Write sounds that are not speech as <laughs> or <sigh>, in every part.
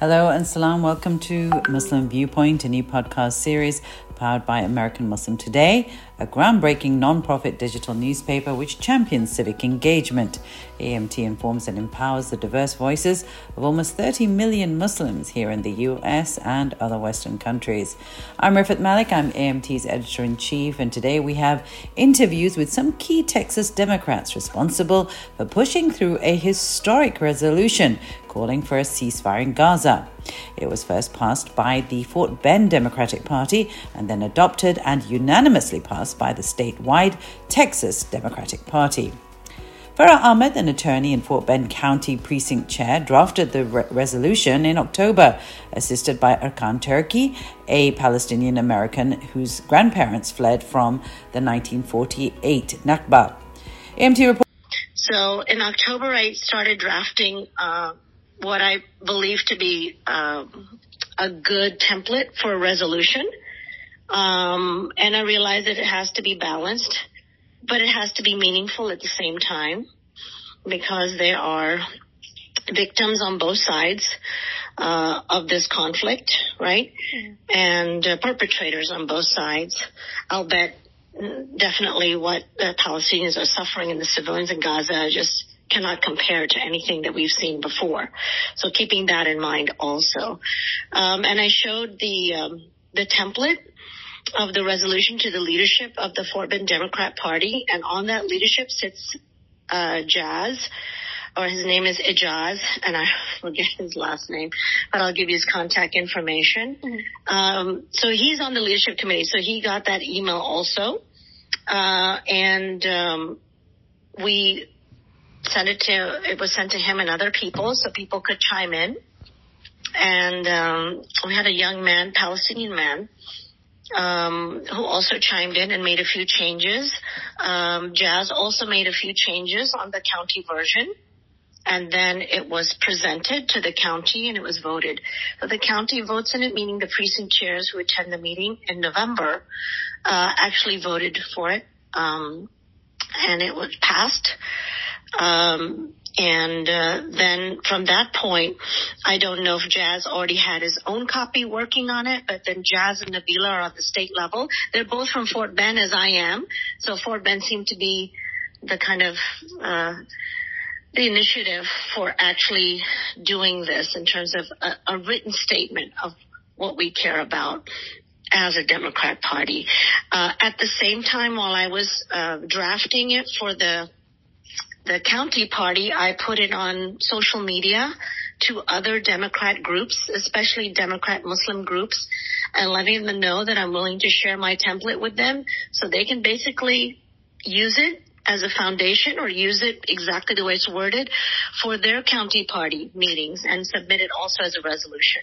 Hello and salam. Welcome to Muslim Viewpoint, a new podcast series powered by American Muslim Today, a groundbreaking non-profit digital newspaper which champions civic engagement. AMT informs and empowers the diverse voices of almost 30 million Muslims here in the US and other Western countries. I'm Rifat Malik, I'm AMT's editor in chief, and today we have interviews with some key Texas Democrats responsible for pushing through a historic resolution calling for a ceasefire in Gaza. It was first passed by the Fort Bend Democratic Party and then adopted and unanimously passed by the statewide Texas Democratic Party. Farah Ahmed, an attorney in Fort Bend County Precinct Chair, drafted the re- resolution in October, assisted by Erkan Turki, a Palestinian American whose grandparents fled from the 1948 Nakba. AMT report. So in October, I started drafting uh, what I believe to be um, a good template for a resolution. Um, and I realize that it has to be balanced, but it has to be meaningful at the same time because there are victims on both sides uh, of this conflict, right? Mm-hmm. And uh, perpetrators on both sides. I'll bet definitely what the Palestinians are suffering and the civilians in Gaza are just cannot compare to anything that we've seen before. So keeping that in mind also. Um, and I showed the, um, the template of the resolution to the leadership of the Fort Bend Democrat Party. And on that leadership sits, uh, Jazz, or his name is Ijaz, and I <laughs> forget his last name, but I'll give you his contact information. Mm-hmm. Um, so he's on the leadership committee. So he got that email also. Uh, and, um, we sent it to, it was sent to him and other people so people could chime in. And, um, we had a young man, Palestinian man, um, who also chimed in and made a few changes. Um, Jazz also made a few changes on the county version. And then it was presented to the county and it was voted. So the county votes in it, meaning the precinct chairs who attend the meeting in November, uh, actually voted for it. Um, and it was passed. Um, and uh, then from that point, I don't know if Jazz already had his own copy working on it, but then Jazz and Nabila are at the state level. They're both from Fort Bend, as I am. So Fort Bend seemed to be the kind of uh, the initiative for actually doing this in terms of a, a written statement of what we care about as a Democrat Party. Uh, at the same time, while I was uh, drafting it for the the county party, I put it on social media to other Democrat groups, especially Democrat Muslim groups, and letting them know that I'm willing to share my template with them so they can basically use it as a foundation or use it exactly the way it's worded for their county party meetings and submit it also as a resolution.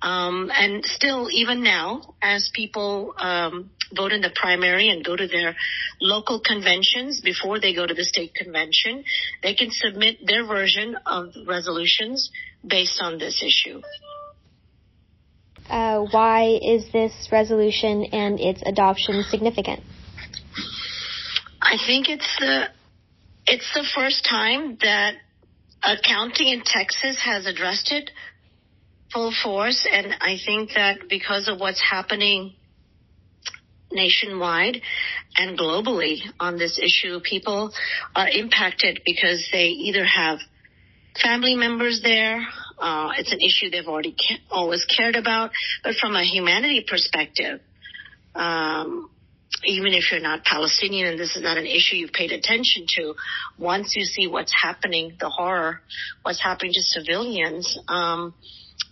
Um, and still, even now, as people um, vote in the primary and go to their local conventions before they go to the state convention, they can submit their version of resolutions based on this issue. Uh, why is this resolution and its adoption significant? I think it's the it's the first time that a county in Texas has addressed it full force. And I think that because of what's happening nationwide and globally on this issue, people are impacted because they either have family members there. Uh, it's an issue they've already ca- always cared about, but from a humanity perspective, um, even if you're not Palestinian and this is not an issue you've paid attention to, once you see what's happening, the horror, what's happening to civilians, um,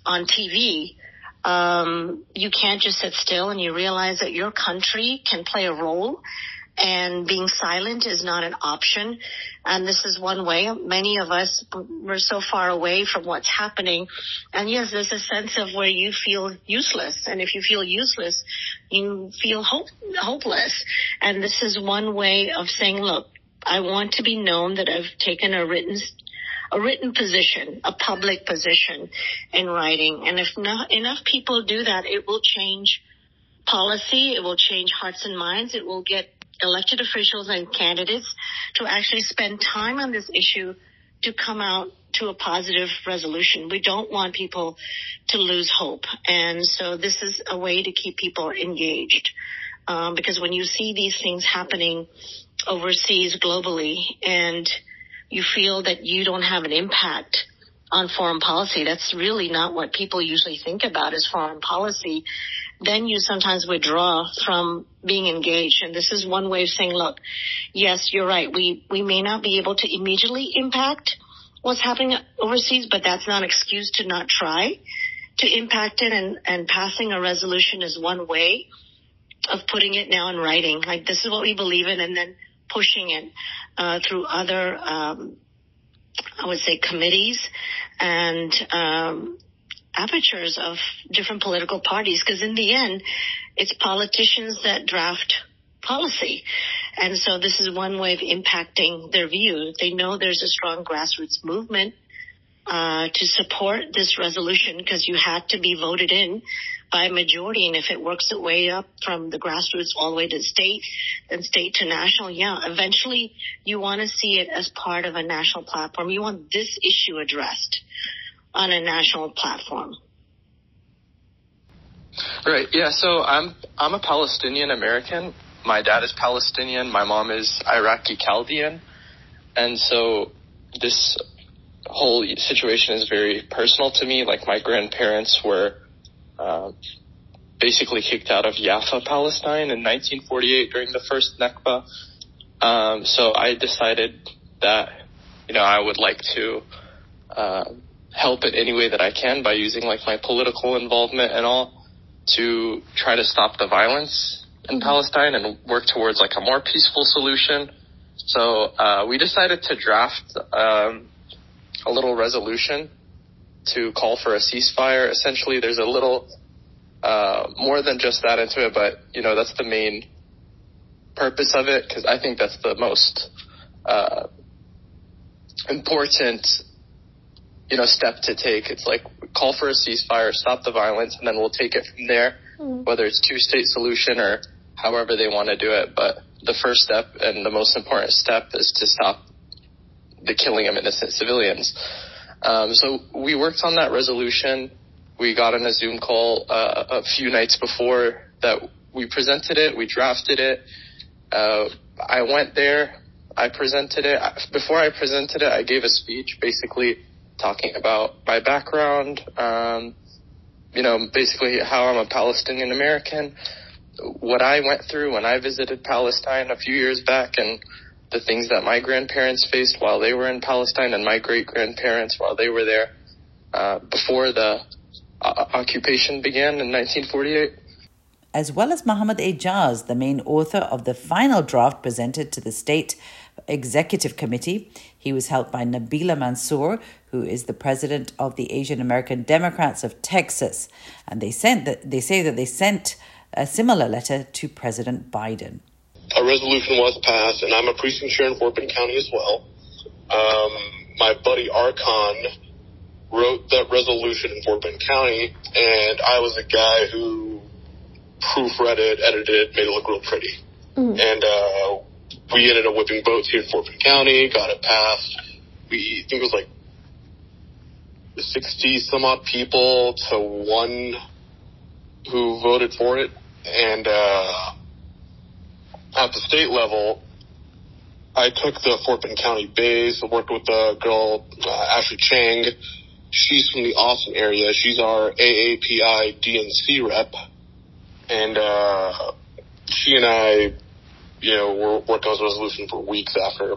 on TV, um, you can't just sit still and you realize that your country can play a role and being silent is not an option. And this is one way. Many of us, we're so far away from what's happening. And yes, there's a sense of where you feel useless. And if you feel useless, you feel hope, hopeless. And this is one way of saying, look, I want to be known that I've taken a written a written position, a public position in writing. And if not enough people do that, it will change policy. It will change hearts and minds. It will get elected officials and candidates to actually spend time on this issue to come out to a positive resolution. We don't want people to lose hope. And so this is a way to keep people engaged. Um, because when you see these things happening overseas globally and you feel that you don't have an impact on foreign policy, that's really not what people usually think about as foreign policy. Then you sometimes withdraw from being engaged. And this is one way of saying, look, yes, you're right. We, we may not be able to immediately impact what's happening overseas, but that's not an excuse to not try to impact it and, and passing a resolution is one way of putting it now in writing. Like this is what we believe in and then pushing it uh, through other, um, I would say, committees and um, apertures of different political parties. Because in the end, it's politicians that draft policy. And so this is one way of impacting their view. They know there's a strong grassroots movement uh, to support this resolution because you had to be voted in by majority. And if it works its way up from the grassroots all the way to state, then state to national, yeah, eventually you want to see it as part of a national platform. You want this issue addressed on a national platform. Right. Yeah. So I'm I'm a Palestinian American. My dad is Palestinian. My mom is Iraqi Chaldean, and so this whole situation is very personal to me. Like my grandparents were uh, basically kicked out of Jaffa, Palestine in 1948 during the first Nakba. Um, so I decided that, you know, I would like to, uh, help in any way that I can by using like my political involvement and all to try to stop the violence in. Palestine and work towards like a more peaceful solution. So, uh, we decided to draft, um, a little resolution to call for a ceasefire. Essentially, there's a little uh, more than just that into it, but you know that's the main purpose of it because I think that's the most uh, important you know step to take. It's like call for a ceasefire, stop the violence, and then we'll take it from there. Mm. Whether it's two state solution or however they want to do it, but the first step and the most important step is to stop the killing of innocent civilians. Um, so we worked on that resolution. We got on a Zoom call uh, a few nights before that we presented it. We drafted it. Uh, I went there. I presented it. Before I presented it, I gave a speech basically talking about my background, um, you know, basically how I'm a Palestinian American, what I went through when I visited Palestine a few years back, and the things that my grandparents faced while they were in Palestine and my great grandparents while they were there uh, before the uh, occupation began in 1948. As well as Mohammed Ejaz, the main author of the final draft presented to the State Executive Committee, he was helped by Nabila Mansour, who is the president of the Asian American Democrats of Texas, and they sent that they say that they sent a similar letter to President Biden a resolution was passed, and I'm a precinct chair in Fort Bend County as well. Um, my buddy Archon wrote that resolution in Fort Bend County, and I was a guy who proofread it, edited it, made it look real pretty. Mm-hmm. And uh, we ended up whipping votes here in Fort Bend County, got it passed. We I think it was like 60 some odd people to one who voted for it. And uh, at the state level, I took the Fort Bend County base. I worked with a girl, uh, Ashley Chang. She's from the Austin area. She's our AAPI DNC rep. And, uh, she and I, you know, were working on this resolution for weeks after,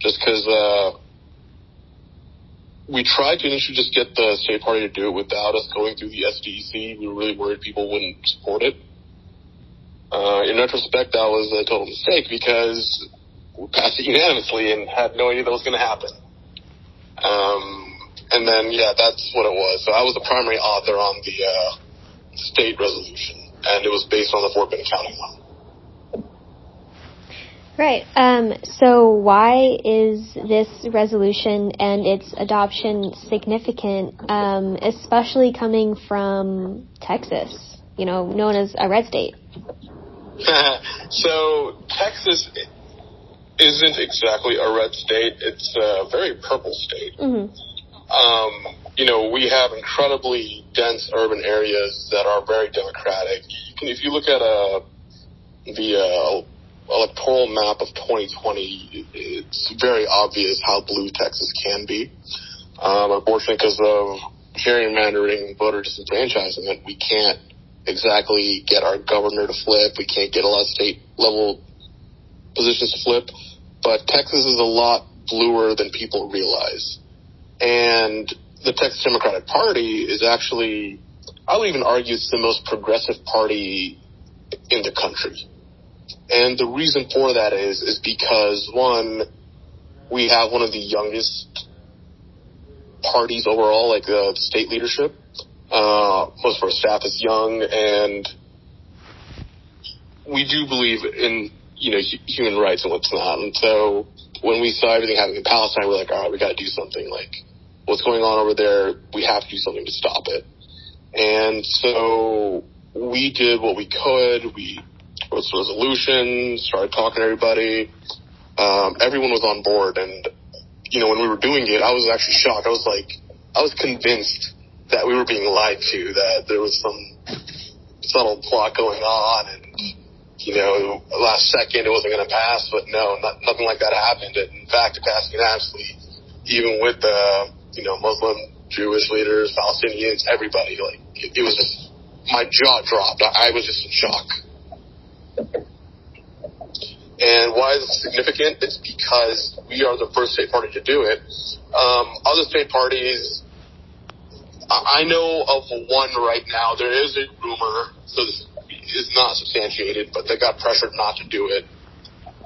just cause, uh, we tried to initially just get the state party to do it without us going through the SDC. We were really worried people wouldn't support it. Uh, in retrospect, that was a total mistake because we passed it unanimously and had no idea that was going to happen. Um, and then, yeah, that's what it was. So I was the primary author on the uh, state resolution, and it was based on the Fort Bend County one. Right. Um, so why is this resolution and its adoption significant, um, especially coming from Texas, you know, known as a red state? <laughs> so Texas isn't exactly a red state. It's a very purple state. Mm-hmm. Um, you know, we have incredibly dense urban areas that are very democratic. If you look at uh, the uh, electoral map of 2020, it's very obvious how blue Texas can be. Um, unfortunately, because of gerrymandering voter disenfranchisement, we can't exactly get our governor to flip. We can't get a lot of state level positions to flip. But Texas is a lot bluer than people realize. And the Texas Democratic Party is actually, I would even argue it's the most progressive party in the country. And the reason for that is, is because one, we have one of the youngest parties overall, like the state leadership. Uh, most of our staff is young and we do believe in, you know, human rights and what's not. And so when we saw everything happening in Palestine, we're like, all right, we got to do something. Like, what's going on over there? We have to do something to stop it. And so we did what we could. We wrote some resolutions, started talking to everybody. Um, everyone was on board. And, you know, when we were doing it, I was actually shocked. I was like, I was convinced that we were being lied to, that there was some subtle plot going on and, you know, last second it wasn't going to pass, but no, not, nothing like that happened. In fact, it passed unanimously, even with the, you know, Muslim, Jewish leaders, Palestinians, everybody. Like, it, it was just, my jaw dropped. I, I was just in shock. And why is it significant? It's because we are the first state party to do it. Um, other state parties, I know of one right now. There is a rumor, so this is not substantiated, but they got pressured not to do it.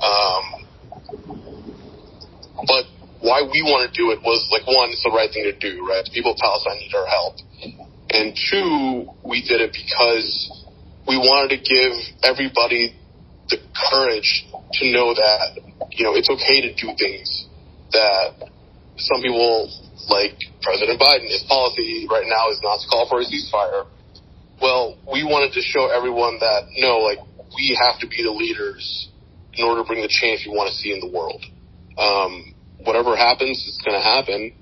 Um, but why we want to do it was like one, it's the right thing to do, right? The people of Palestine need our help, and two, we did it because we wanted to give everybody the courage to know that, you know, it's okay to do things that some people, like President Biden, his policy right now is not to call for a ceasefire. Well, we wanted to show everyone that, no, like, we have to be the leaders in order to bring the change we want to see in the world. Um, whatever happens, it's going to happen,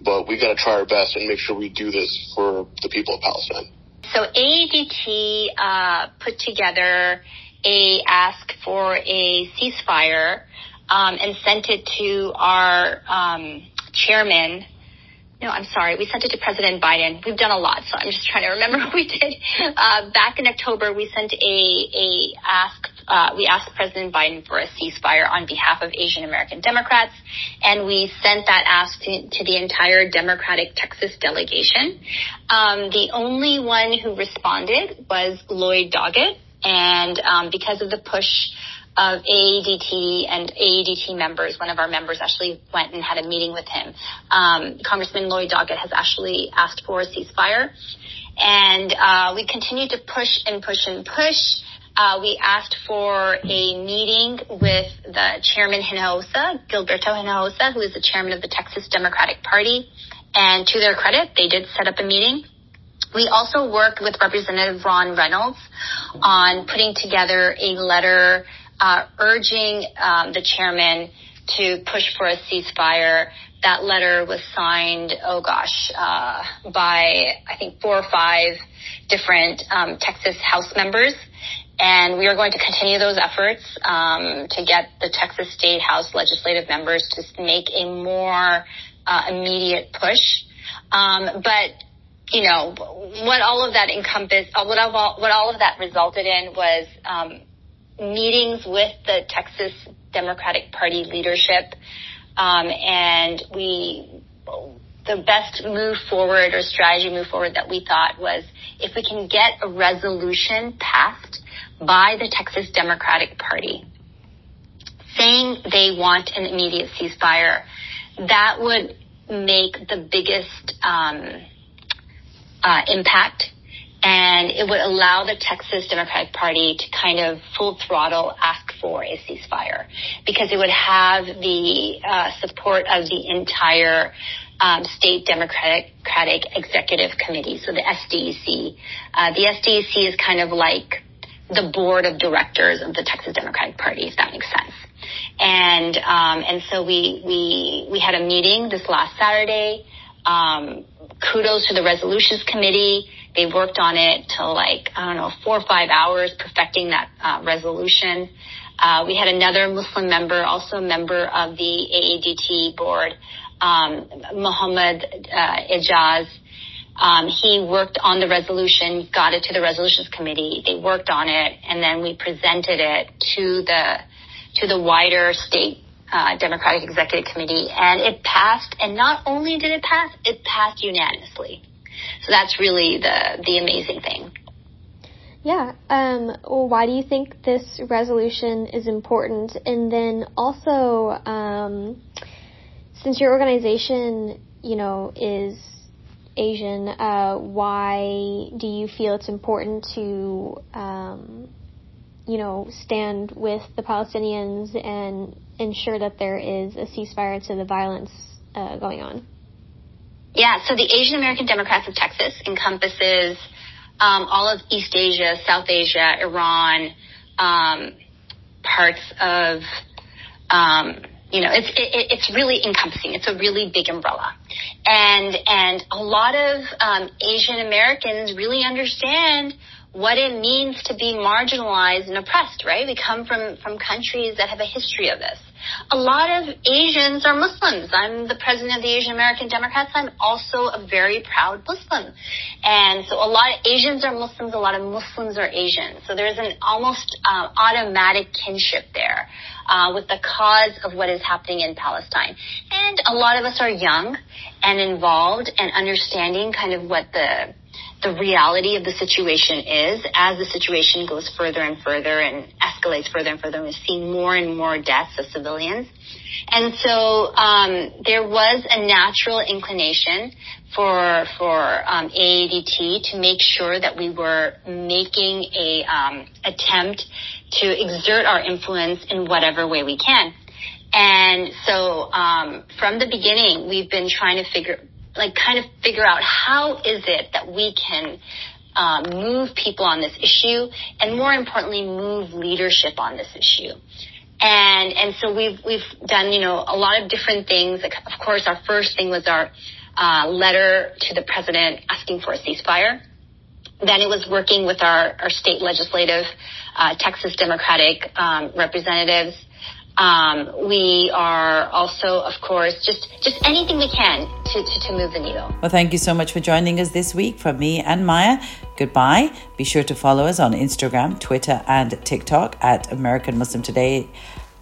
but we got to try our best and make sure we do this for the people of Palestine. So AADT uh, put together a ask for a ceasefire um, and sent it to our um, chairman. No, I'm sorry. We sent it to President Biden. We've done a lot, so I'm just trying to remember <laughs> what we did. Uh, back in October, we sent a a ask. Uh, we asked President Biden for a ceasefire on behalf of Asian American Democrats, and we sent that ask to, to the entire Democratic Texas delegation. Um, the only one who responded was Lloyd Doggett, and um, because of the push of AADT and AADT members, one of our members actually went and had a meeting with him. Um, Congressman Lloyd Doggett has actually asked for a ceasefire. And uh, we continue to push and push and push. Uh, we asked for a meeting with the chairman Hinojosa, Gilberto Hinojosa, who is the chairman of the Texas Democratic Party. And to their credit, they did set up a meeting. We also worked with Representative Ron Reynolds on putting together a letter uh, urging um, the chairman to push for a ceasefire. That letter was signed, oh gosh, uh, by I think four or five different um, Texas House members. And we are going to continue those efforts um, to get the Texas State House legislative members to make a more uh, immediate push. Um, but you know, what all of that encompassed, what all, what all of that resulted in was um, meetings with the Texas Democratic Party leadership, um, and we the best move forward or strategy move forward that we thought was if we can get a resolution passed by the Texas Democratic Party saying they want an immediate ceasefire, that would make the biggest um, uh, impact and it would allow the Texas Democratic Party to kind of full throttle ask for a ceasefire because it would have the uh, support of the entire um, state Democratic Executive Committee, so the SDEC. Uh, the SDEC is kind of like the board of directors of the Texas Democratic Party, if that makes sense. and um, and so we we we had a meeting this last Saturday. Um, kudos to the resolutions committee. They worked on it till like I don't know four or five hours, perfecting that uh, resolution. Uh, we had another Muslim member, also a member of the AADT board, um, Muhammad uh, Ijaz. Um, he worked on the resolution, got it to the resolutions committee. They worked on it, and then we presented it to the to the wider state uh, Democratic Executive Committee, and it passed. And not only did it pass, it passed unanimously. So that's really the the amazing thing. Yeah. Um, well, why do you think this resolution is important? And then also, um, since your organization, you know, is Asian, uh, why do you feel it's important to, um, you know, stand with the Palestinians and ensure that there is a ceasefire to the violence uh, going on? Yeah, so the Asian American Democrats of Texas encompasses um, all of East Asia, South Asia, Iran, um, parts of um, you know, it's it, it's really encompassing. It's a really big umbrella, and and a lot of um, Asian Americans really understand what it means to be marginalized and oppressed. Right? We come from from countries that have a history of this. A lot of Asians are Muslims. I'm the president of the Asian American Democrats. I'm also a very proud Muslim. And so a lot of Asians are Muslims, a lot of Muslims are Asians. So there's an almost uh, automatic kinship there uh, with the cause of what is happening in Palestine. And a lot of us are young and involved and understanding kind of what the the reality of the situation is as the situation goes further and further and escalates further and further. We're seeing more and more deaths of civilians. And so um, there was a natural inclination for for um, AADT to make sure that we were making a um, attempt to exert our influence in whatever way we can. And so um, from the beginning, we've been trying to figure like kind of figure out how is it that we can um, move people on this issue and more importantly move leadership on this issue. And and so we've we've done you know a lot of different things. Like, of course our first thing was our uh, letter to the president asking for a ceasefire. Then it was working with our, our state legislative uh, Texas Democratic um, representatives um, we are also, of course, just just anything we can to, to, to move the needle. Well, thank you so much for joining us this week from me and Maya. Goodbye. Be sure to follow us on Instagram, Twitter, and TikTok at American Muslim Today.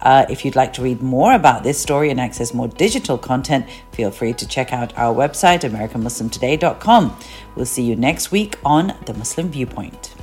Uh, if you'd like to read more about this story and access more digital content, feel free to check out our website, AmericanMuslimToday.com. We'll see you next week on The Muslim Viewpoint.